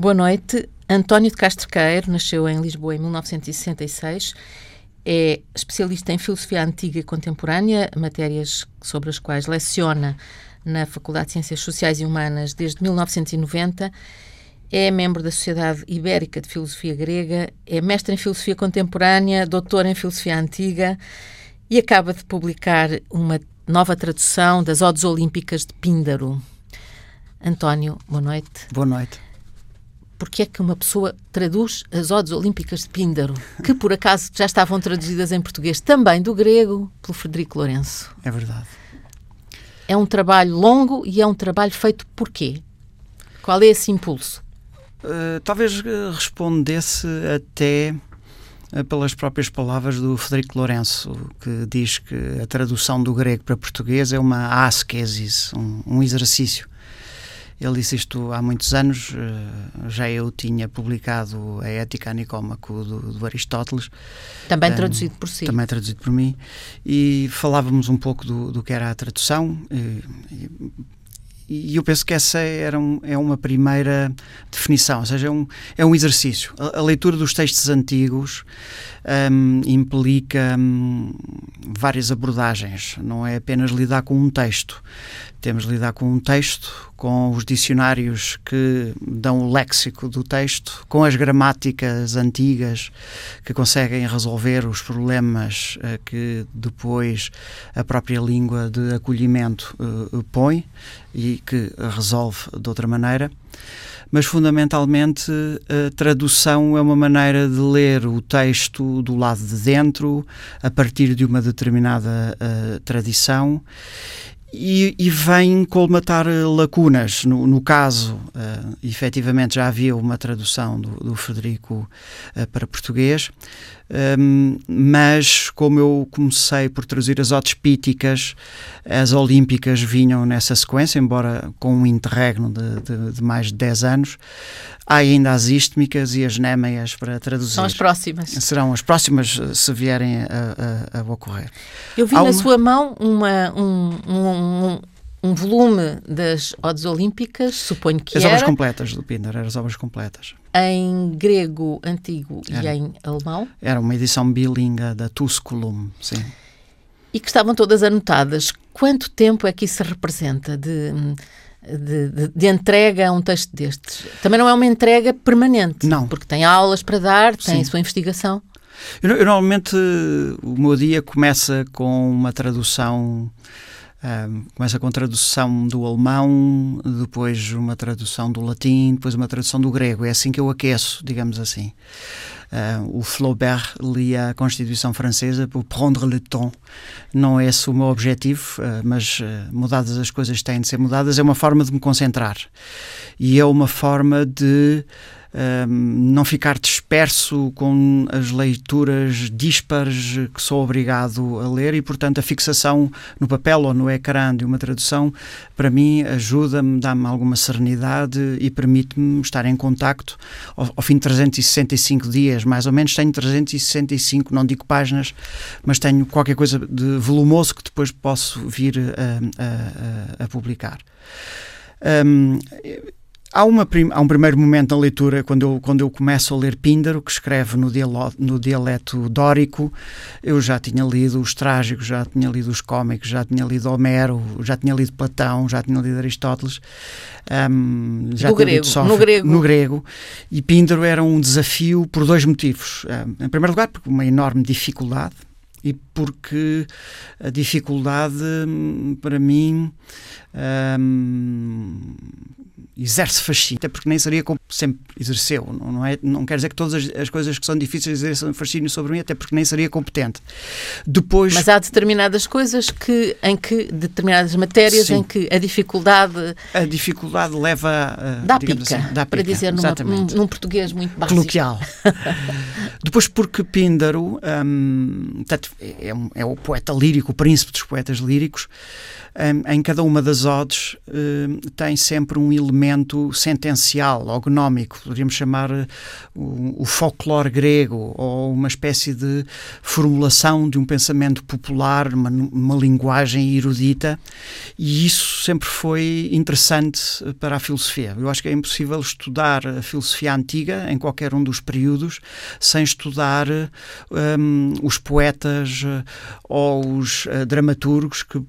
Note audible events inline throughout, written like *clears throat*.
Boa noite. António de Castro Queiro nasceu em Lisboa em 1966. É especialista em filosofia antiga e contemporânea, matérias sobre as quais leciona na Faculdade de Ciências Sociais e Humanas desde 1990. É membro da Sociedade Ibérica de Filosofia Grega, é mestre em Filosofia Contemporânea, doutor em Filosofia Antiga e acaba de publicar uma nova tradução das Odes Olímpicas de Píndaro. António, boa noite. Boa noite. Porque é que uma pessoa traduz as Odes Olímpicas de Píndaro, que por acaso já estavam traduzidas em português também do grego pelo Frederico Lourenço? É verdade. É um trabalho longo e é um trabalho feito por quê? Qual é esse impulso? Uh, talvez uh, respondesse até uh, pelas próprias palavras do Frederico Lourenço, que diz que a tradução do grego para português é uma ascesis, um, um exercício. Ele disse isto há muitos anos, já eu tinha publicado a Ética Nicómaco do, do Aristóteles. Também um, traduzido por si. Também traduzido por mim. E falávamos um pouco do, do que era a tradução. E, e, e eu penso que essa era um, é uma primeira definição, ou seja, é um, é um exercício. A, a leitura dos textos antigos um, implica um, várias abordagens, não é apenas lidar com um texto. Temos de lidar com um texto, com os dicionários que dão o léxico do texto, com as gramáticas antigas que conseguem resolver os problemas uh, que depois a própria língua de acolhimento uh, põe e que resolve de outra maneira. Mas fundamentalmente a tradução é uma maneira de ler o texto do lado de dentro, a partir de uma determinada uh, tradição e, e, vem colmatar lacunas. No, no caso, uh, efetivamente, já havia uma tradução do, do Frederico uh, para português, um, mas como eu comecei por traduzir as odes píticas, as olímpicas vinham nessa sequência, embora com um interregno de, de, de mais de 10 anos. Há ainda as istmicas e as némeias para traduzir. São as próximas. Serão as próximas se vierem a, a, a ocorrer. Eu vi Há na uma... sua mão uma, um, um, um volume das Odes Olímpicas, suponho que As era. obras completas do Pindar, eram as obras completas. Em grego antigo era. e em alemão? Era uma edição bilingue da Tusculum, sim. E que estavam todas anotadas. Quanto tempo é que isso representa de de, de, de, entrega a um texto destes. Também não é uma entrega permanente. Não. Porque tem aulas para dar, tem Sim. a sua investigação. Eu, eu, normalmente o meu dia começa com uma tradução. Começa com tradução do alemão, depois uma tradução do latim, depois uma tradução do grego. É assim que eu aqueço, digamos assim. Uh, o Flaubert lia a Constituição Francesa por prendre le temps. Não é esse o meu objetivo, uh, mas uh, mudadas as coisas têm de ser mudadas, é uma forma de me concentrar. E é uma forma de não ficar disperso com as leituras dispares que sou obrigado a ler e, portanto, a fixação no papel ou no ecrã de uma tradução, para mim, ajuda-me, dá-me alguma serenidade e permite-me estar em contacto ao, ao, fim de 365 dias, mais ou menos, tenho 365, não digo páginas, mas tenho qualquer coisa de volumoso que depois posso vir a, a, a publicar. Um, Há, uma, há, um primeiro momento na leitura, quando eu, quando eu começo a ler Píndaro, que escreve no, dialo, no dialeto dórico, eu já tinha lido os trágicos, já tinha lido os cómicos, já tinha lido Homero, já tinha lido Platão, já tinha lido Aristóteles. Um, já no, grego, Sófocles, no grego. No grego. E Píndaro era um desafio por dois motivos. Um, em primeiro lugar, porque uma enorme dificuldade, e porque a dificuldade, hum, para mim, um, exerce fascínio, até porque nem seria como sempre exerceu, não, é, não quer dizer que todas as, as, coisas que são difíceis exerçam fascínio sobre mim, até porque nem seria competente. Depois... Mas há determinadas coisas que, em que, determinadas matérias Sim. em que a dificuldade... A dificuldade leva. Dá pica, assim, dá para dizer numa, num, num, português muito básico. Coloquial. *laughs* Depois porque Píndaro um, é, é o poeta lírico, o príncipe dos poetas líricos, um, em cada uma das odes um, tem sempre um elemento pensamento sentencial ou gnómico, poderíamos chamar o, o folclore grego, ou uma espécie de formulação de um pensamento popular, uma, uma linguagem erudita, e isso sempre foi interessante para a filosofia. Eu acho que é impossível estudar a filosofia antiga em qualquer um dos períodos sem estudar um, os poetas ou os uh, dramaturgos que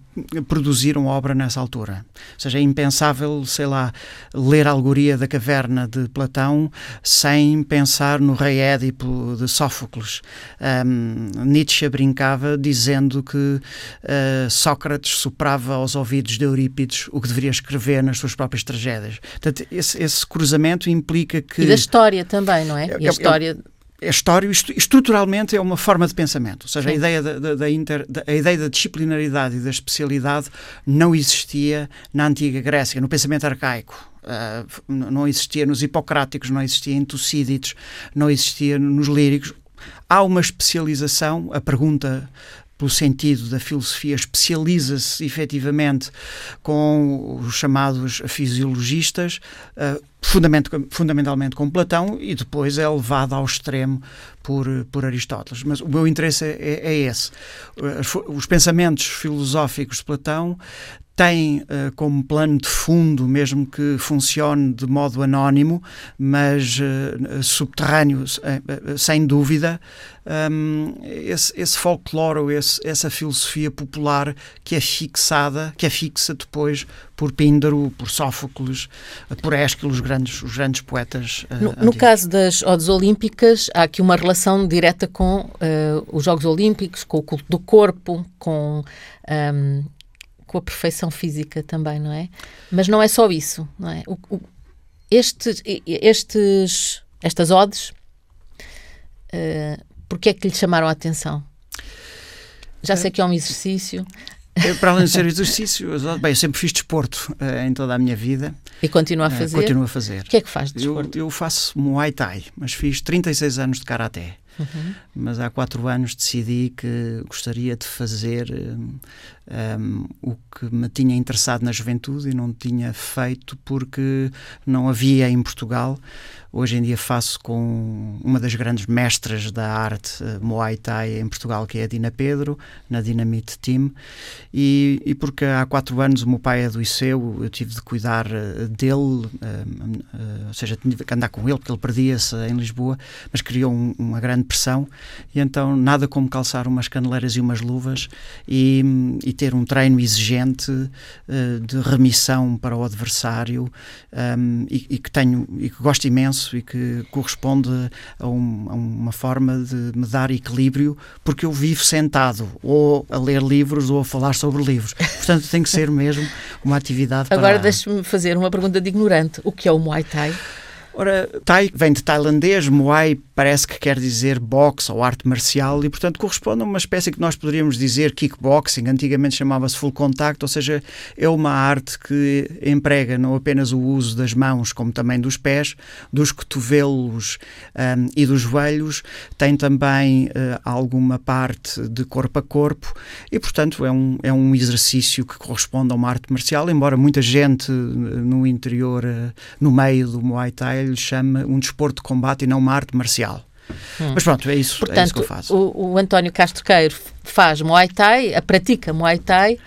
produziram obra nessa altura. Ou seja, é impensável, sei lá, ler a Alegoria da Caverna de Platão sem pensar no rei Édipo de Sófocles. Um, Nietzsche brincava dizendo que uh, Sócrates soprava aos ouvidos de Eurípides o que deveria escrever nas suas próprias tragédias. Portanto, esse, esse cruzamento implica que... E da história também, não é? é e a história... É, é, é história, estruturalmente é uma forma de pensamento. Ou seja, a ideia da, da, da, inter, da, a ideia da disciplinaridade e da especialidade não existia na antiga Grécia, no pensamento arcaico. Uh, não existia nos hipocráticos, não existia em Tucídides, não existia nos líricos. Há uma especialização, a pergunta pelo sentido da filosofia, especializa-se efetivamente com os chamados fisiologistas, uh, fundamentalmente com Platão, e depois é levado ao extremo por, por Aristóteles. Mas o meu interesse é, é esse. Os pensamentos filosóficos de Platão tem uh, como plano de fundo, mesmo que funcione de modo anónimo, mas uh, subterrâneo, uh, sem dúvida, um, esse, esse folclore, esse, essa filosofia popular que é fixada, que é fixa depois por Píndaro, por Sófocles, por Ésquilo, os grandes, os grandes poetas. no, no caso das Odes Olímpicas, há aqui uma relação direta com os Jogos Olímpicos, com o culto do corpo, com um, com a perfeição física também, não é? Mas não é só isso, não é? O, o, estes, estes, estas odes, uh, porque é que lhe chamaram a atenção? Já sei que é um exercício. para além de ser exercício, bem, eu sempre fiz desporto uh, em toda a minha vida. E continua a eh, fazer? Uh, continuo a fazer. O que é que faz de desporto? Eu, eu faço Muay Thai, mas fiz 36 anos de Karaté. Uhum. Mas há quatro anos decidi que gostaria de fazer um, o que me tinha interessado na juventude e não tinha feito porque não havia em Portugal. Hoje em dia faço com uma das grandes mestras da arte uh, Muay Thai em Portugal, que é a Dina Pedro, na Dynamite Team, e, e porque há quatro anos o meu pai adoeceu, eu tive de cuidar uh, dele, uh, ou seja, tinha que andar com ele, porque ele perdia-se em Lisboa, mas criou um, uma grande pressão, e então nada como calçar umas caneleiras e umas luvas e, e ter um treino exigente de remissão para o adversário um, e, e que tenho e que gosto imenso e que corresponde a, um, a, uma forma de me dar equilíbrio, porque eu vivo sentado, ou a ler livros ou a falar sobre livros. Portanto, tem que ser mesmo uma atividade Agora para... deixe-me fazer uma pergunta de ignorante. O que é o Muay Thai? Ora, Thai vem de tailandês, Muay parece que quer dizer boxe ou arte marcial e, portanto, corresponde a uma espécie que nós poderíamos dizer kickboxing, antigamente chamava-se full contact, ou seja, é uma arte que emprega não apenas o uso das mãos, como também dos pés, dos cotovelos um, e dos joelhos, tem também uh, alguma parte de corpo a corpo e, portanto, é um, é um exercício que corresponde a uma arte marcial, embora muita gente no interior, uh, no meio do Muay Thai, lhe chame um desporto de combate e não uma arte marcial. Hum. Mas pronto, é isso, Portanto, é isso que eu faço. O, o António Castro Queiro faz Muay Thai, a pratica Muay Thai.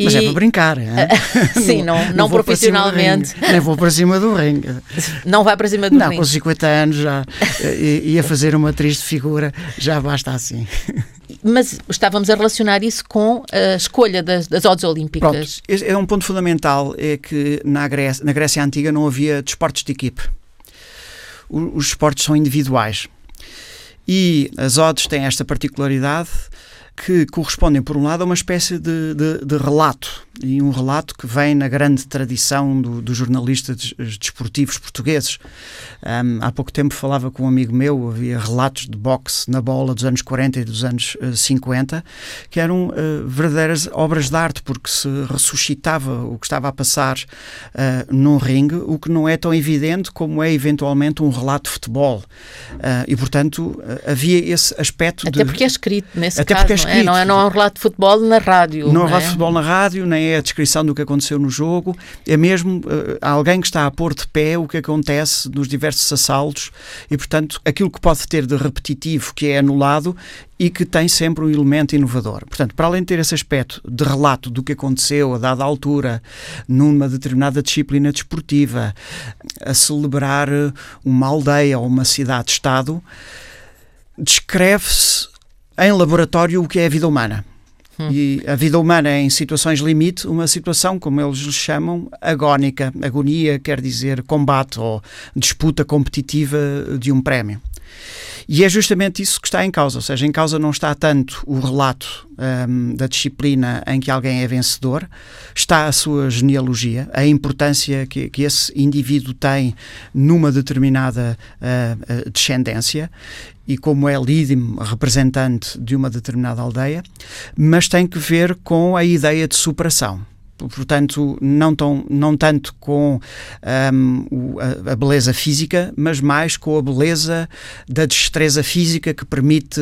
Mas é para brincar, é? *laughs* Sim, não, *laughs* não, não profissionalmente. Nem vou para cima do ringue. *laughs* Não vai para cima do não, ringue. Não, com 50 anos já ia fazer uma triste figura, já basta assim. Mas estávamos a relacionar isso com a escolha das, das odds olímpicas. Pronto, é um ponto fundamental, é que na Grécia, na Grécia Antiga não havia desportos de equipe os esportes são individuais. E as odds têm esta particularidade que correspondem, por um lado, a uma espécie de, de, de relato e um relato que vem na grande tradição dos do jornalistas desportivos portugueses. Um, há pouco tempo falava com um amigo meu, havia relatos de boxe na bola dos anos 40 e dos anos uh, eh, 50, que eram uh, verdadeiras obras de arte, porque se ressuscitava o que estava a passar uh, num ringue, o que não é tão evidente como é eventualmente um relato de futebol. e, portanto, havia esse aspecto até de... porque é escrito, nesse até caso, porque é? Não é, não é um relato de futebol na rádio. Não, não é um relato de futebol na rádio, nem é a descrição do que aconteceu no jogo, é mesmo uh, alguém que está a pôr de pé o que acontece nos diversos assaltos e, portanto, aquilo que pode ter de repetitivo que é anulado e que tem sempre um elemento inovador. Portanto, para além de ter esse aspecto de relato do que aconteceu a dada altura, numa determinada disciplina desportiva, a celebrar uma aldeia ou uma cidade-estado, descreve-se em laboratório o que é a vida humana. Hum. E a vida humana é, em situações limite, uma situação, como eles chamam, agónica. Agonia quer dizer combate ou disputa competitiva de um prémio. E é justamente isso que está em causa, ou seja, em causa não está tanto o relato um, da disciplina em que alguém é vencedor, está a sua genealogia, a importância que, que esse indivíduo tem numa determinada uh, descendência e como é lídimo representante de uma determinada aldeia, mas tem que ver com a ideia de superação portanto, não, tão, não tanto com um, a, a, beleza física, mas mais com a beleza da destreza física que permite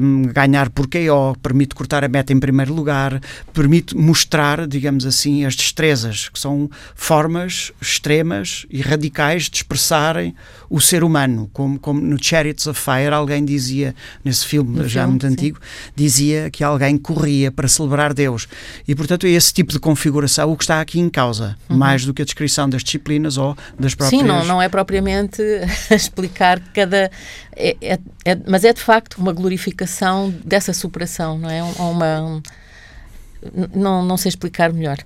um, ganhar por KO, permite cortar a meta em primeiro lugar, permite mostrar, digamos assim, as destrezas, que são formas extremas e radicais de expressarem o ser humano, como, como no Chariots of Fire alguém dizia, nesse filme no já filme, muito sim. antigo, dizia que alguém corria para celebrar Deus. E, portanto, é esse tipo de configuração o que está aqui em causa, uhum. mais do que a descrição das disciplinas ou das próprias... Sim, não, não é propriamente *laughs* explicar cada... É, é, é, mas é, de facto, uma glorificação dessa superação, não é? Uma... Um, não, não sei explicar melhor.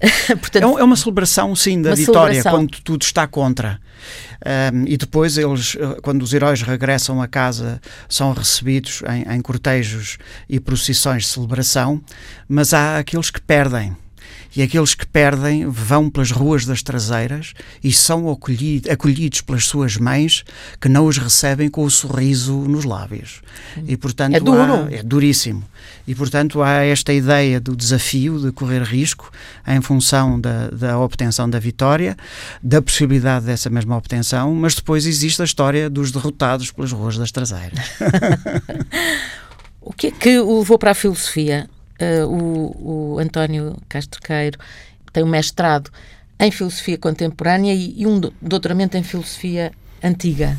*laughs* Portanto, é, é, uma celebração, sim, da vitória, celebração. quando tudo está contra. Um, e depois eles, eh, quando os heróis regressam a casa, são recebidos em, em cortejos e procissões de celebração, mas há aqueles que perdem e aqueles que perdem vão pelas ruas das traseiras e são acolhidos, acolhidos pelas suas mães que não os recebem com o sorriso nos lábios. E, portanto, é duro. Há, é duríssimo. E, portanto, há esta ideia do desafio de correr risco em função da, da obtenção da vitória, da possibilidade dessa mesma obtenção, mas depois existe a história dos derrotados pelas ruas das traseiras. *laughs* o que é que o levou para a filosofia? Uh, o, o António Castro Queiro tem um mestrado em filosofia contemporânea e, e um doutoramento em filosofia antiga.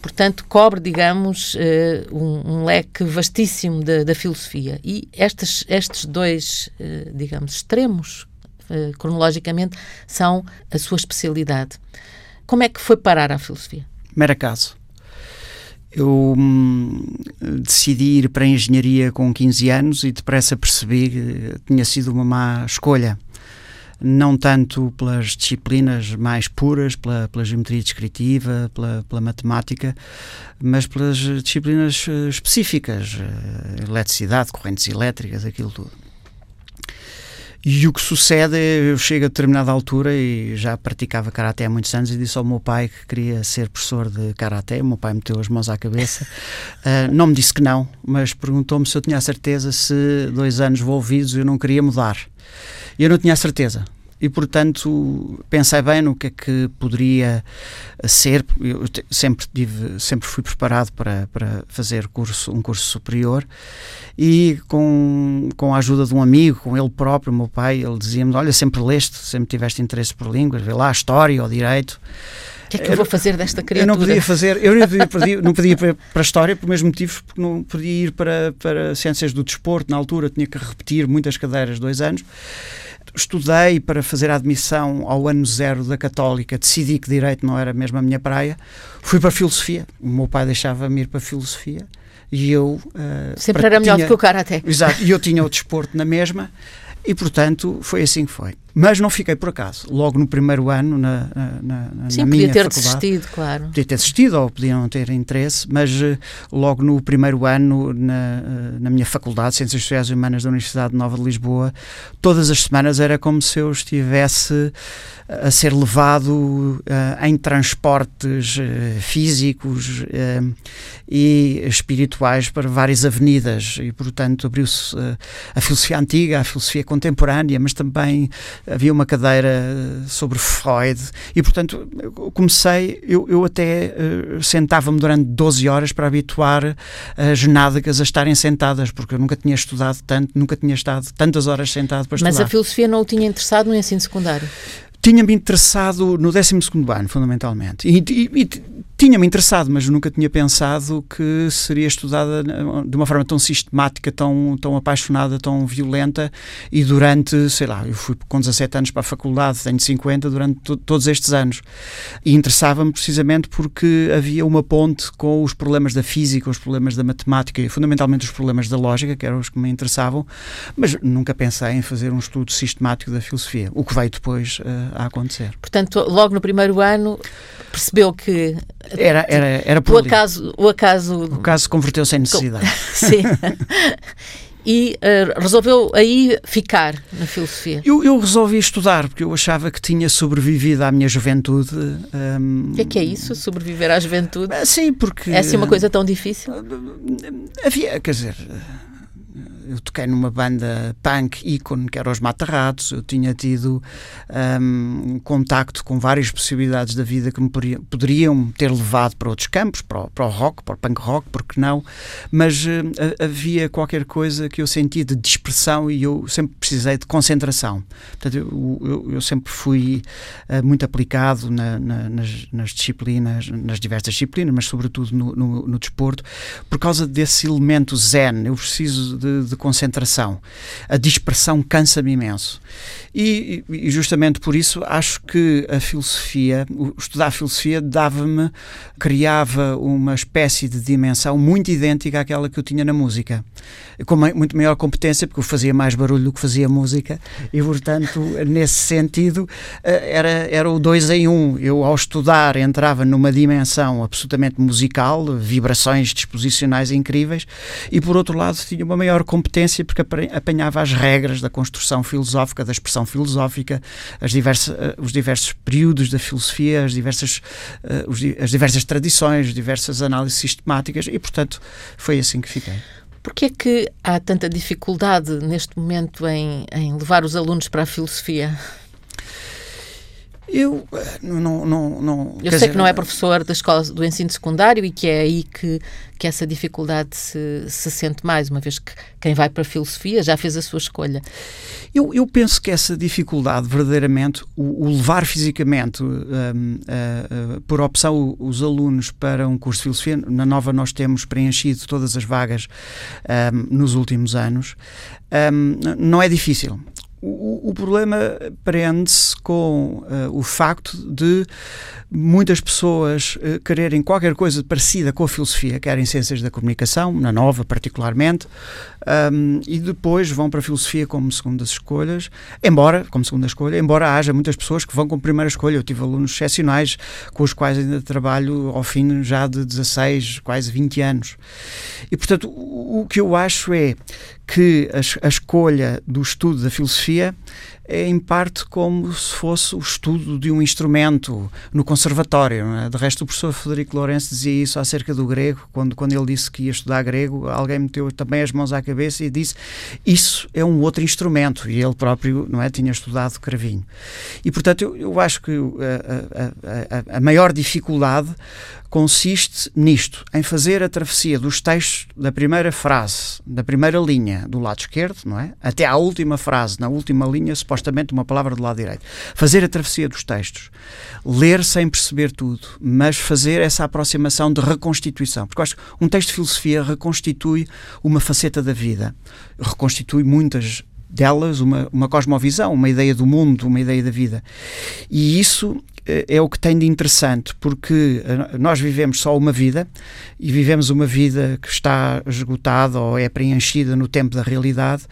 Portanto, cobre, digamos, uh, um, um, leque vastíssimo da filosofia. E estes, estes dois, uh, digamos, extremos, cronologicamente, são a sua especialidade. Como é que foi parar à filosofia? Mero acaso. Eu hum, decidi ir para a engenharia com 15 anos e depressa percebi que tinha sido uma má escolha. Não tanto pelas disciplinas mais puras, pela, pela geometria descritiva, pela, pela, matemática, mas pelas disciplinas eh, específicas, eh, eletricidade, correntes elétricas, aquilo tudo. E o que sucede é, eu chego a determinada altura e já praticava karaté há muitos anos e disse ao meu pai que queria ser professor de karaté. O meu pai meteu as mãos à cabeça. Uh, *laughs* não me disse que não, mas perguntou-me se eu tinha a certeza se dois anos envolvidos eu não queria mudar. E eu não tinha a certeza e portanto pensei bem no que é que poderia ser. Eu sempre tive sempre fui preparado para, para fazer curso um curso superior. E com, com a ajuda de um amigo com ele próprio meu pai ele dizia-me olha sempre leste sempre tiveste interesse por línguas vê lá a história ou direito. O que é que eu vou fazer desta criatura? Eu não podia fazer, eu não podia, não podia ir para, para a história por mesmo motivo, porque não podia ir para, para ciências do desporto. Na altura, tinha que repetir muitas cadeiras, dois anos estudei para fazer a admissão ao ano zero da Católica, decidi que Direito não era mesmo a minha praia, fui para a Filosofia. O meu pai deixava-me ir para a Filosofia e eu... Uh, Sempre era melhor tinha, do que o Karaté. Exato, e eu tinha o desporto na mesma e, portanto, foi assim que foi. Mas não fiquei por acaso. Logo no primeiro ano, na, na, na, Sim, na minha podia ter desistido, claro. Podia ter desistido ou podia não ter interesse, mas uh, logo no primeiro ano, na, uh, na minha faculdade, Ciências Sociais e Humanas da Universidade Nova de Lisboa, todas as semanas era como se eu estivesse a ser levado uh, em transportes físicos e espirituais para várias avenidas e, portanto, abriu-se a filosofia antiga, a filosofia contemporânea, mas também havia uma cadeira sobre Freud e, portanto, comecei, eu, eu até uh, sentava-me durante 12 horas para habituar as nádegas a estarem sentadas, porque eu nunca tinha estudado tanto, nunca tinha estado tantas horas sentado para Mas estudar. Mas a filosofia não o tinha interessado no ensino secundário? Tinha-me interessado no 12 ano, fundamentalmente. E, e, e tinha-me interessado, mas nunca tinha pensado que seria estudada de uma forma tão sistemática, tão, tão apaixonada, tão violenta. E durante, sei lá, eu fui com 17 anos para a faculdade, tenho 50, durante todos estes anos. E interessava-me precisamente porque havia uma ponte com os problemas da física, os problemas da matemática e fundamentalmente os problemas da lógica, que eram os que me interessavam, mas nunca pensei em fazer um estudo sistemático da filosofia, o que veio depois uh, a acontecer. Portanto, logo no primeiro ano percebeu que era, era, era por o acaso, o acaso o caso converteu-se em necessidade. *laughs* Sim. e uh, resolveu aí ficar na filosofia? Eu, eu, resolvi estudar porque eu achava que tinha sobrevivido à minha juventude. Um... O que é que é isso, sobreviver à juventude? Sim, porque. É assim uma coisa tão difícil? Havia, quer dizer eu toquei numa banda punk ícone que era os Matarratos, eu tinha tido um, contacto com várias possibilidades da vida que me poderiam ter levado para outros campos, para o, para o rock, para o punk rock, porque não, mas uh, havia qualquer coisa que eu sentia de dispersão e eu sempre precisei de concentração. Portanto, eu, eu, eu sempre fui uh, muito aplicado na, na, nas, nas, disciplinas, nas diversas disciplinas, mas sobretudo no, no, no desporto, por causa desse elemento zen. Eu preciso de, de concentração. A dispersão cansa-me imenso. E, e, justamente por isso acho que a filosofia, estudar a filosofia dava-me, criava uma espécie de dimensão muito idêntica àquela que eu tinha na música. Com muito maior competência, porque eu fazia mais barulho do que fazia música, e portanto, nesse sentido, eh, era, era o dois em um. Eu, ao estudar, entrava numa dimensão absolutamente musical, vibrações disposicionais incríveis, e por outro lado, tinha uma maior competência porque apanhava as regras da construção filosófica, da expressão filosófica, as diversas, eh, os diversos períodos da filosofia, as diversas, uh, as diversas tradições, diversas análises sistemáticas e, portanto, foi assim que fiquei. Porquê é que há tanta dificuldade neste momento em, em levar os alunos para a filosofia? Eu eh, não. não, não eu sei dizer, que não é professor da escola do ensino secundário e que é aí que, que essa dificuldade se, se sente mais, uma vez que quem vai para a filosofia já fez a sua escolha. Eu, eu penso que essa dificuldade, verdadeiramente, o, o levar fisicamente, um, uh, uh, por opção, os alunos para um curso de filosofia, na Nova nós temos preenchido todas as vagas um, nos últimos anos, um, não é difícil. O, o problema prende-se com uh, o facto de muitas pessoas uh, quererem qualquer coisa parecida com a filosofia, querem ciências da comunicação, na nova particularmente, um, e depois vão para a filosofia como segundas escolhas, embora, como segunda escolha, embora haja muitas pessoas que vão como primeira escolha. Eu tive alunos excepcionais com os quais ainda trabalho ao fim já de 16, quase 20 anos. E, portanto, o, o que eu acho é que a, a escolha do estudo da filosofia é em parte como se fosse o estudo de um instrumento no conservatório. É? De resto, o professor Federico Lourenço dizia isso acerca do grego, quando, quando ele disse que ia estudar grego, alguém meteu também as mãos à cabeça e disse isso é um outro instrumento, e ele próprio não é, tinha estudado cravinho. E, portanto, eu, eu acho que a, a, a, a maior dificuldade consiste nisto, em fazer a travessia dos textos da primeira frase, da primeira linha do lado esquerdo, não é? Até à última frase, na última linha, supostamente uma palavra do lado direito. Fazer a travessia dos textos, ler sem perceber tudo, mas fazer essa aproximação de reconstituição. Porque eu acho que um texto de filosofia reconstitui uma faceta da vida, reconstitui muitas delas uma, uma cosmovisão, uma ideia do mundo, uma ideia da vida. E isso é o que tem de interessante, porque eh, nós vivemos só uma vida e vivemos uma vida que está esgotada ou é preenchida no tempo da realidade.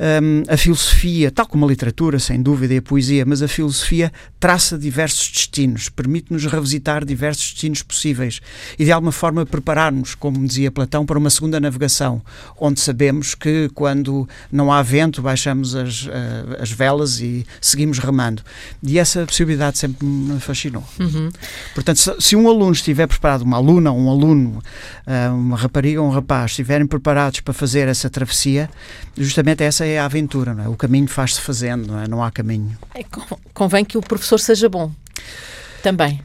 Um, a filosofia, tal como a literatura, sem dúvida, e a poesia, mas a filosofia traça diversos destinos, permite-nos revisitar diversos destinos possíveis e, de alguma forma, preparar-nos, como dizia Platão, para uma segunda navegação, onde sabemos que quando não há vento, baixamos as, uh, as velas e seguimos remando. E essa possibilidade sempre me me fascinou. Uhum. Portanto, se, um aluno estiver preparado, uma aluna, um aluno, uh, uma rapariga ou um rapaz, estiverem preparados para fazer essa travessia, justamente essa é a aventura, não é? O caminho faz-se fazendo, não, é? não há caminho. É, convém que o professor seja bom. Também.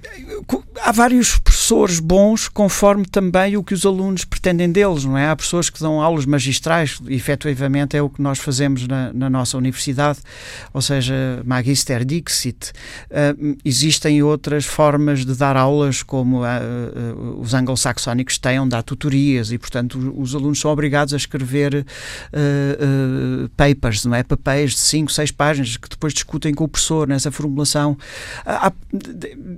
Há vários professores bons conforme também o que os alunos pretendem deles, não é? Há pessoas que dão aulas magistrais, efetivamente é o que nós fazemos na, na nossa universidade, ou seja, Magister Dixit. Uh, existem outras formas de dar aulas, como uh, uh, os anglo-saxónicos têm, onde há tutorias, e portanto os, os alunos são obrigados a escrever papers, não é? Papéis de 5, 6 páginas que depois discutem com o professor nessa formulação. Há,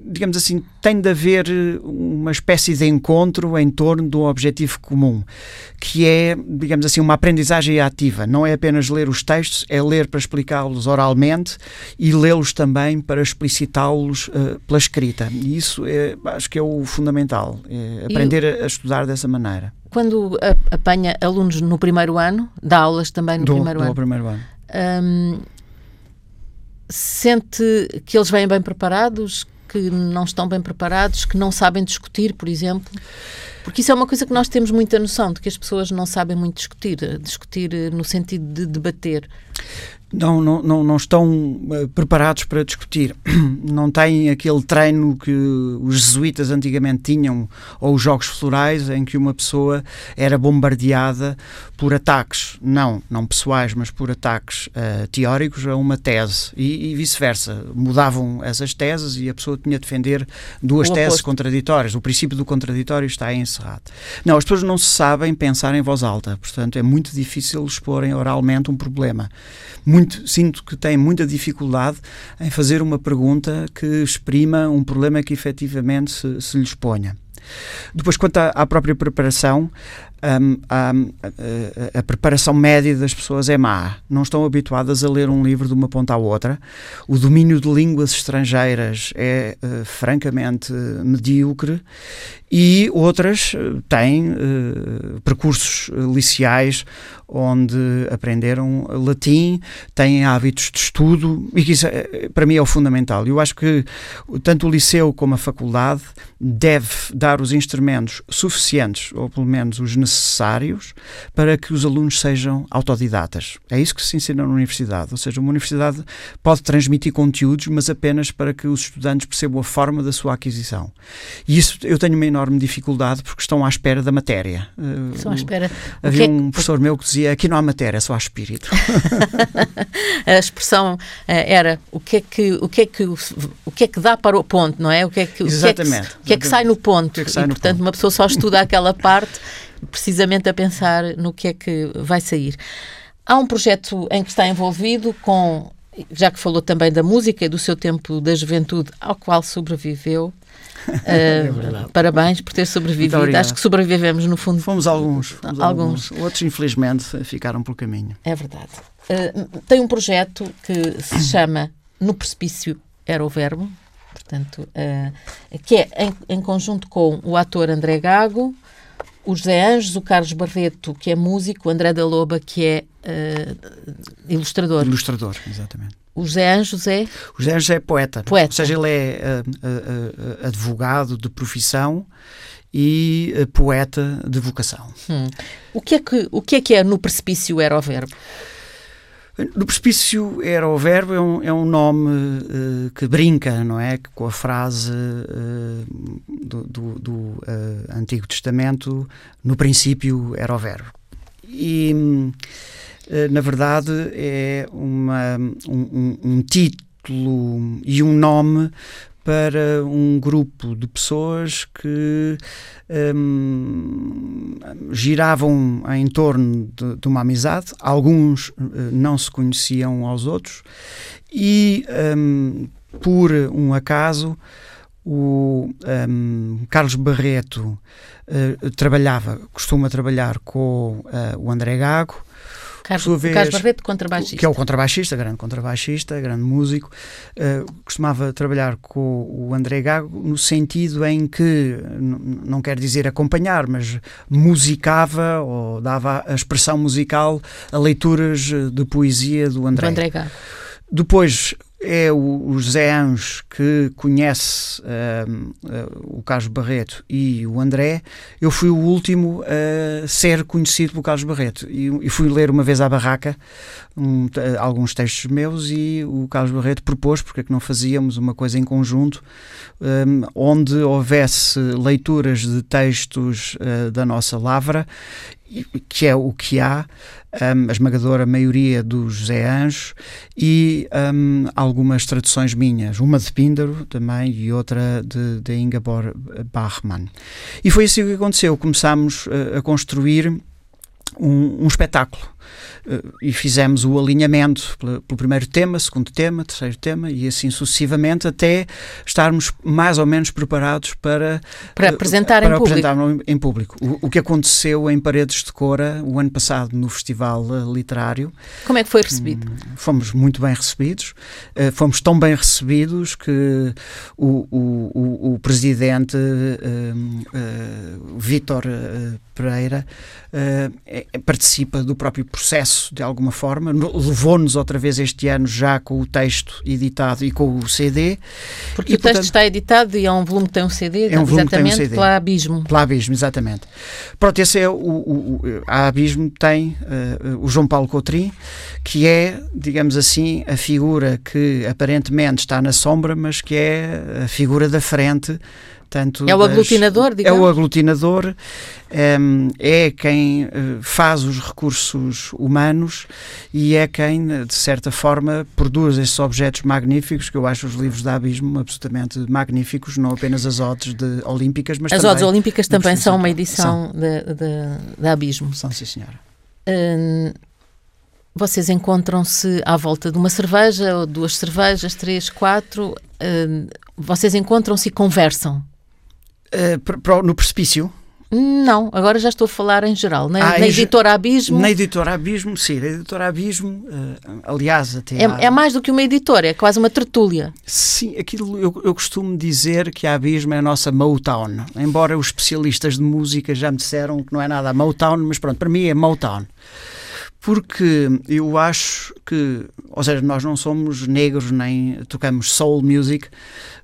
digamos assim, tem de haver uma espécie de encontro em torno de um objetivo comum, que é, digamos assim, uma aprendizagem ativa. Não é apenas ler os textos, é ler para explicá-los oralmente e lê-los também para explicitá-los uh, pela escrita. E isso é, acho que é o fundamental, é aprender a, a estudar dessa maneira. Quando apanha alunos no primeiro ano, dá aulas também no do, primeiro do ano. primeiro ano. Um, sente que eles vêm bem preparados, que não estão bem preparados, que não sabem discutir, por exemplo? Porque isso é uma coisa que nós temos muita noção, de que as pessoas não sabem muito discutir, discutir eh, no sentido de debater não, não, não, estão eh, preparados para discutir. *clears throat* Não têm aquele treino que os jesuítas antigamente tinham, ou os jogos florais, em que uma pessoa era bombardeada por ataques, não, não pessoais, mas por ataques uh, teóricos a uma tese e, e vice-versa. Mudavam essas teses e a pessoa tinha de defender duas o teses oposto. contraditórias. O princípio do contraditório está encerrado. Não, as pessoas não se sabem pensar em voz alta, portanto é muito difícil exporem oralmente um problema. Muito muito, sinto que têm muita dificuldade em fazer uma pergunta que exprima um problema que efetivamente se, se lhes ponha. Depois, quanto à, à própria preparação, a, a, a, preparação média das pessoas é má. Não estão habituadas a ler um livro de uma ponta à outra. O domínio de línguas estrangeiras é uh, francamente medíocre e outras uh, têm uh, percursos liceais onde aprenderam latim, têm hábitos de estudo e que isso para mim é o fundamental. Eu acho que tanto o liceu como a faculdade deve dar os instrumentos suficientes, ou pelo menos os necessários necessários para que os alunos sejam autodidatas. É isso que se ensina na universidade. Ou seja, uma universidade pode transmitir conteúdos, mas apenas para que os estudantes percebam a forma da sua aquisição. E isso eu tenho uma enorme dificuldade porque estão à espera da matéria. Estão à espera. Havia é que... um professor meu que dizia: aqui não há matéria, é só há espírito. *laughs* a expressão eh, era o que é que o que é que o que é que dá para o ponto, não é? O que é que exatamente, o que é que, o que, é que sai no ponto? Que é sai e, no portanto, ponto? uma pessoa só estuda aquela parte *laughs* precisamente a pensar no que é que vai sair. Há um projeto em que está envolvido com, já que falou também da música e do seu tempo da juventude, ao qual sobreviveu. *laughs* Uh, parabéns por ter sobrevivido. Acho que sobrevivemos no fundo. Fomos alguns, fomos alguns. alguns. Outros, infelizmente, ficaram pelo caminho. É verdade. Uh, tem um projeto que se chama No Precipício Era o Verbo, portanto, uh, que é em, em conjunto com o ator André Gago, o José Anjos, o Carlos Barreto, que é músico, o André da Loba, que é uh, ilustrador. Ilustrador, exatamente. O José Anjos é? O José Anjos é poeta. poeta. Ou seja, ele é uh, uh, advogado de profissão e poeta de vocação. Hum. O, que é que, o que é que é no precipício era o verbo? No precipício era o verbo, é um, é um nome uh, que brinca, não é? Com a frase uh, do, do, do uh, Antigo Testamento, no princípio era o verbo. E, na verdade, é uma, um, um título e um nome para um grupo de pessoas que um, giravam em torno de, de, uma amizade, alguns uh, não se conheciam aos outros, e um, por um acaso o um, Carlos Barreto uh, trabalhava, costuma trabalhar com uh, o André Gago, Carlos, vez, Carlos Barreto, contrabaixista. Que é o contrabaixista, grande contrabaixista, grande músico. Uh, costumava trabalhar com o André Gago no sentido em que, não quer dizer acompanhar, mas musicava ou dava a expressão musical a leituras de poesia do André. Do André Gago. Depois, é o, o José Anjos que conhece uh, uh, o Carlos Barreto e o André, eu fui o último a ser conhecido pelo Carlos Barreto. E, e fui ler uma vez à barraca um, alguns textos meus e o Carlos Barreto propôs porque é que não fazíamos uma coisa em conjunto um, onde houvesse leituras de textos uh, da nossa lavra que é o que há, um, a esmagadora maioria do José Anjos e um, algumas traduções minhas, uma de Píndaro também e outra de, de Ingeborg Bachmann. E foi assim que aconteceu, começámos uh, a construir um, um espetáculo e fizemos o alinhamento pelo, primeiro tema, segundo tema, terceiro tema e assim sucessivamente até estarmos mais ou menos preparados para, para apresentar, para em, apresentar público. em público. O, o, que aconteceu em Paredes de Cora o ano passado no Festival eh, Literário. Como é que foi recebido? Hum, fomos muito bem recebidos. Uh, fomos tão bem recebidos que o, o, o, presidente uh, uh, Vítor Pereira participa do próprio processo de alguma forma, levou-nos outra vez este ano já com o texto editado e com o CD. Porque e, o texto portanto, está editado e é um volume que tem um CD, é um volume exatamente, tem um CD. pela Abismo. Pela Abismo, exatamente. Pronto, esse é o, o, o a Abismo tem uh, o João Paulo Coutrin, que é, digamos assim, a figura que aparentemente está na sombra, mas que é a figura da frente Tanto é o das, aglutinador, digamos? É o aglutinador, um, é quem eh, faz os recursos humanos e é quem, de certa forma, produz esses objetos magníficos, que eu acho os livros da Abismo absolutamente magníficos, não apenas as odes de, olímpicas, mas as também... As odes olímpicas também são uma edição da Abismo. São, sim senhora. Hum, vocês encontram-se à volta de uma cerveja, ou duas cervejas, três, quatro. Hum, vocês encontram-se e conversam. Uh, no precipício? Não, agora já estou a falar em geral. Na, ah, na editora Abismo. Na editora Abismo, sim. Na editora Abismo, uh, aliás, até. É, há... é, mais do que uma editora, é quase uma tertúlia. Sim, aquilo eu, eu costumo dizer que a Abismo é a nossa Motown. Embora os especialistas de música já me disseram que não é nada a Motown, mas pronto, para mim é Motown porque eu acho que, ou seja, nós não somos negros nem tocamos soul music,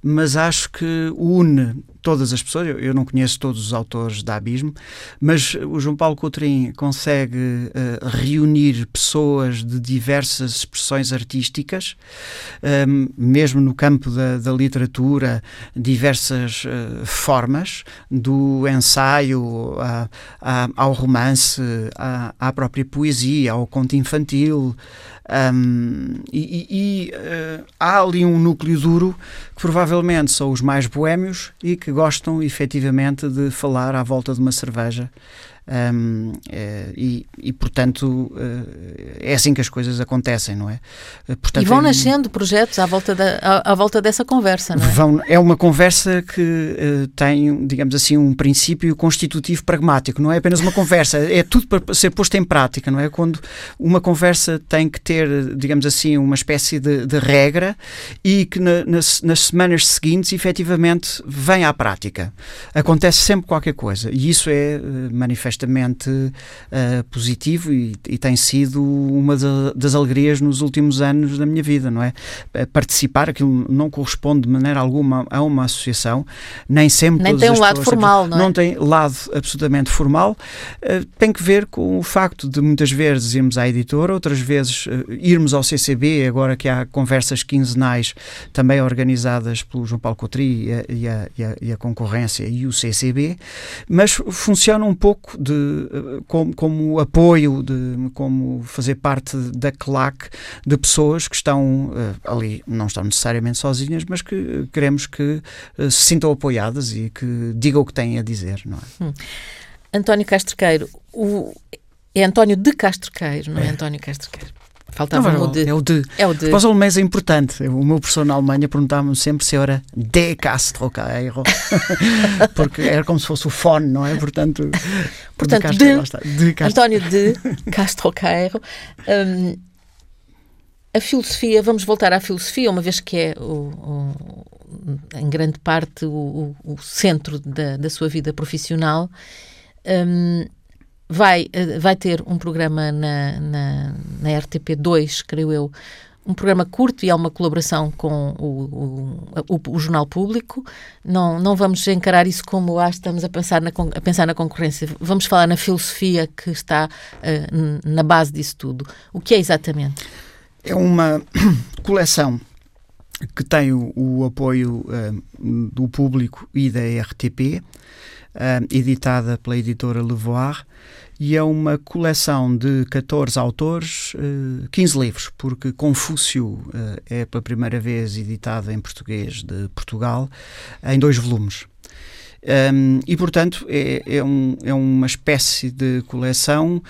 mas acho que une todas as pessoas, eu, eu, não conheço todos os autores da Abismo, mas o João Paulo Coutrin consegue uh, reunir pessoas de diversas expressões artísticas, um, ehm, mesmo no campo da, da literatura, diversas uh, formas, do ensaio a, a, ao romance, à, à própria poesia, ao conto infantil. Um, e, e uh, há ali um núcleo duro que provavelmente são os mais boémios e que gostam efetivamente de falar à volta de uma cerveja um, é, e, e, portanto, eh, é assim que as coisas acontecem, não é? Eh, portanto, e vão é, nascendo projetos à volta, da, à, à, volta dessa conversa, não é? Vão, é uma conversa que uh, tem, digamos assim, um princípio constitutivo pragmático, não é apenas uma conversa, é tudo para ser posto em prática, não é? Quando uma conversa tem que ter, digamos assim, uma espécie de, de regra e que na, nas, nas semanas seguintes, efetivamente, vem à prática. Acontece sempre qualquer coisa e isso é uh, manifesto manifestamente uh, positivo e, e, tem sido uma das alegrias nos últimos anos da minha vida, não é? Eh, participar, aquilo não corresponde de maneira alguma a uma associação, nem sempre. Nem tem um lado formal, não é? Não tem lado absolutamente formal, uh, tem que ver com o facto de muitas vezes irmos à editora, outras vezes uh, irmos ao CCB, agora que há conversas quinzenais também organizadas pelo João Paulo Cotri e a, e a, e a, e a concorrência e o CCB, mas funciona um pouco de, eh, como, como apoio, de, como fazer parte da claque de pessoas que estão uh, ali, não estão necessariamente sozinhas, mas que queremos que uh, se sintam apoiadas e que digam o que têm a dizer, não é? Hum. António Castrequeiro, o, é António de Castrequeiro, não é, é António Castrequeiro? Faltava não, o de. É o de. É o de. Para os alemães é importante. O meu professor na Alemanha perguntava-me sempre se era de Castro Cairo. *laughs* Porque era como se fosse o fone, não é? Portanto, Portanto de, Castro, de, de Castro. António de Castro Cairo. Um, a filosofia, vamos voltar à filosofia, uma vez que é o, o, em grande parte o, o centro da, da, sua vida profissional. Um, vai, eh, vai ter um programa na, na, na RTP2, creio eu, um programa curto e é uma colaboração com o, o, o, Jornal Público. Não, não vamos encarar isso como ah, estamos a pensar, na, a pensar na concorrência. Vamos falar na filosofia que está uh, na base disso tudo. O que é exatamente? É uma *coughs* coleção que tem o, o apoio uh, do público e da RTP, editada pela editora Levoir e é uma coleção de 14 autores, 15 eh, livros, porque Confúcio eh, é pela primeira vez editado em português de Portugal, em dois volumes. Um, e, portanto, é, é, um, é, uma espécie de coleção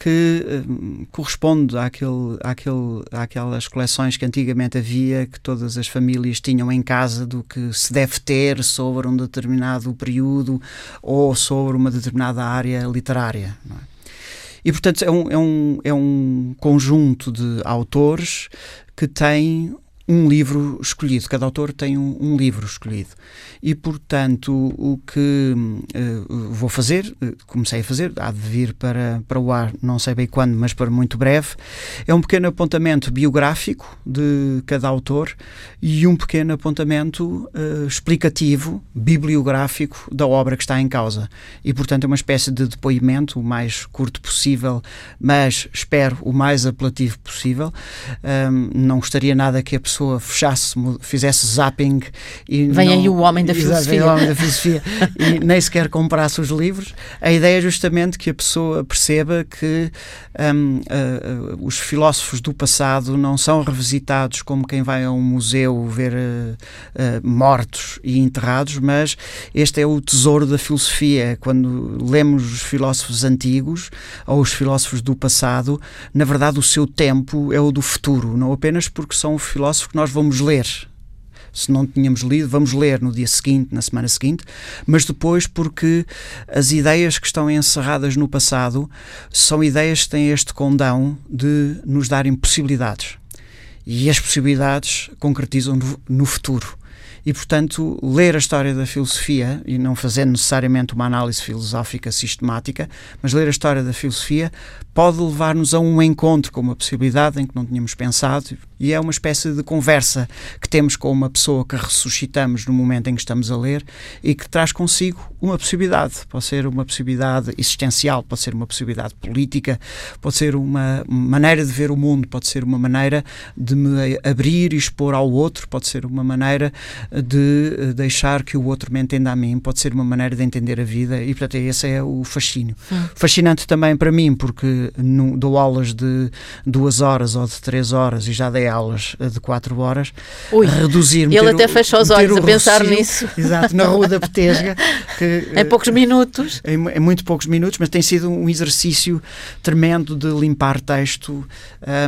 que uh, corresponde àquele, àquele, àquelas coleções que antigamente havia, que todas as famílias tinham em casa, do que se deve ter sobre um determinado período ou sobre uma determinada área literária. É? E, portanto, é um, é, um, é um conjunto de autores que tem um livro escolhido, cada autor tem um, um livro escolhido. E, portanto, o que uh, vou fazer, uh, comecei a fazer, há de vir para, para o ar, não sei bem quando, mas para muito breve, é um pequeno apontamento biográfico de cada autor e um pequeno apontamento uh, explicativo, bibliográfico da obra que está em causa. E, portanto, é uma espécie de depoimento o mais curto possível, mas espero o mais apelativo possível. Um, não gostaria nada que a pessoa pessoa fechasse, fizesse zapping e vem não, aí o homem da filosofia, o homem da filosofia e nem sequer comprasse os livros. A ideia é justamente que a pessoa perceba que um, uh, uh, os filósofos do passado não são revisitados como quem vai a um museu ver uh, mortos e enterrados, mas este é o tesouro da filosofia. Quando lemos os filósofos antigos ou os filósofos do passado, na verdade o seu tempo é o do futuro, não apenas porque são filósofos nós vamos ler. Se não tínhamos lido, vamos ler no dia seguinte, na semana seguinte, mas depois porque as ideias que estão encerradas no passado são ideias que têm este condão de nos darem possibilidades. E as possibilidades concretizam no, no futuro. E, portanto, ler a história da filosofia, e não fazer necessariamente uma análise filosófica sistemática, mas ler a história da filosofia pode levar-nos a um encontro com uma possibilidade em que não tínhamos pensado e é uma espécie de conversa que temos com uma pessoa que ressuscitamos no momento em que estamos a ler e que traz consigo uma possibilidade. Pode ser uma possibilidade existencial, pode ser uma possibilidade política, pode ser uma maneira de ver o mundo, pode ser uma maneira de me abrir e expor ao outro, pode ser uma maneira de deixar que o outro me entenda a mim, pode ser uma maneira de entender a vida e, portanto, esse é o fascínio. Hum. Fascinante também para mim, porque no, dou aulas de duas horas ou de três horas e já dei aulas de quatro horas, Ui, reduzir Ele até fechou os olhos a pensar nisso. Exato, na Rua da Petesga. *laughs* Que, em poucos minutos. Em, em, muito poucos minutos, mas tem sido um exercício tremendo de limpar texto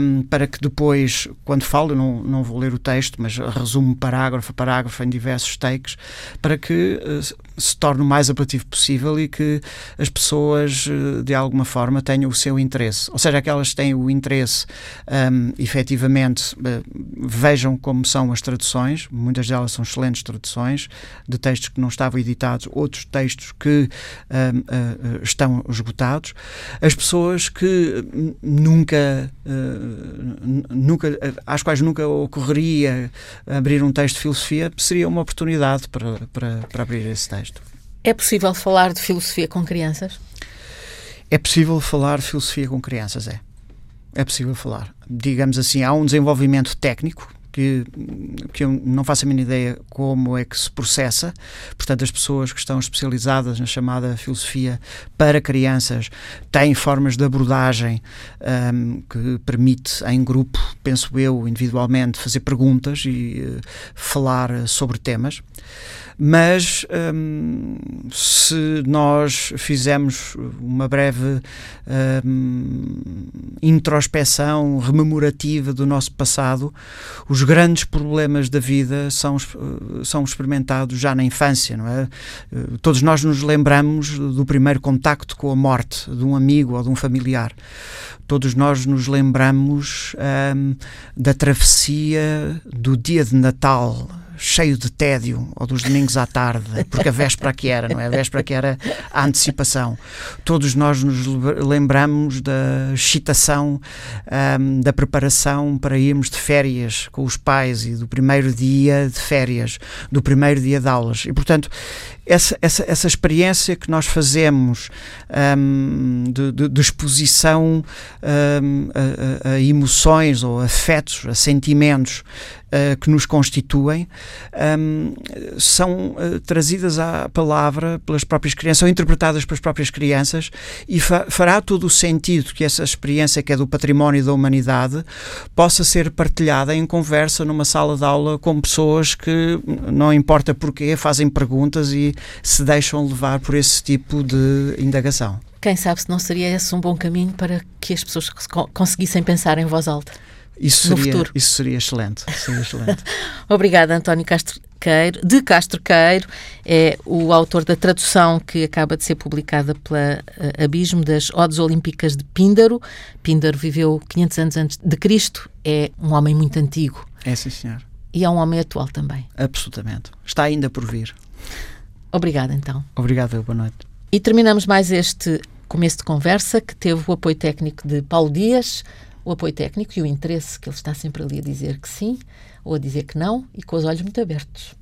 um, para que depois, quando falo, não, não vou ler o texto, mas resumo parágrafo a parágrafo em diversos takes, para que uh, se torne o mais apelativo possível e que as pessoas, uh, de alguma forma, tenham o seu interesse. Ou seja, que têm o interesse um, efetivamente eh, vejam como são as traduções, muitas delas são excelentes traduções de textos que não estavam editados, outros textos que uh, uh, estão esgotados. As pessoas que nunca, uh, nunca, às quais nunca ocorreria abrir um texto de filosofia, seria uma oportunidade para, para, para abrir esse texto. É possível falar de filosofia com crianças? É possível falar de filosofia com crianças, é é possível falar. Digamos assim, há um desenvolvimento técnico que, que eu não faço a mínima ideia como é que se processa. Portanto, as pessoas que estão especializadas na chamada filosofia para crianças têm formas de abordagem um, que permite, em grupo, penso eu, individualmente, fazer perguntas e uh, falar sobre temas. Mas hum, se nós fizermos uma breve hum, introspeção rememorativa do nosso passado, os grandes problemas da vida são, são experimentados já na infância, não é? Todos nós nos lembramos do primeiro contacto com a morte de um amigo ou de um familiar. Todos nós nos lembramos hum, da travessia do dia de Natal cheio de tédio, ou dos domingos à tarde, porque a véspera que era, não é? A véspera que era a antecipação. Todos nós nos lembramos da excitação, um, da preparação para irmos de férias com os pais e do primeiro dia de férias, do primeiro dia de aulas. E, portanto, essa, essa, essa experiência que nós fazemos um, de, de, de, exposição um, a, a, emoções ou afetos, a sentimentos uh, que nos constituem, um, são uh, trazidas à palavra pelas próprias crianças, são interpretadas pelas próprias crianças e fa fará todo o sentido que essa experiência que é do património da humanidade possa ser partilhada em conversa numa sala de aula com pessoas que, não importa porquê, fazem perguntas e se deixam levar por esse tipo de indagação. Quem sabe se não seria esse um bom caminho para que as pessoas conseguissem pensar em voz alta? Isso no seria, futuro. Isso seria excelente. Seria excelente. *laughs* Obrigada, António Castro Queiro, de Castro Queiro, é o autor da tradução que acaba de ser publicada pela uh, Abismo das Odes Olímpicas de Píndaro. Píndaro viveu 500 anos antes de Cristo, é um homem muito antigo. É, sim, senhor. E é um homem atual também. Absolutamente. Está ainda por vir. Obrigada, então. Obrigado, boa noite. E terminamos mais este começo de conversa que teve o apoio técnico de Paulo Dias, o apoio técnico e o interesse que ele está sempre ali a dizer que sim ou a dizer que não e com os olhos muito abertos.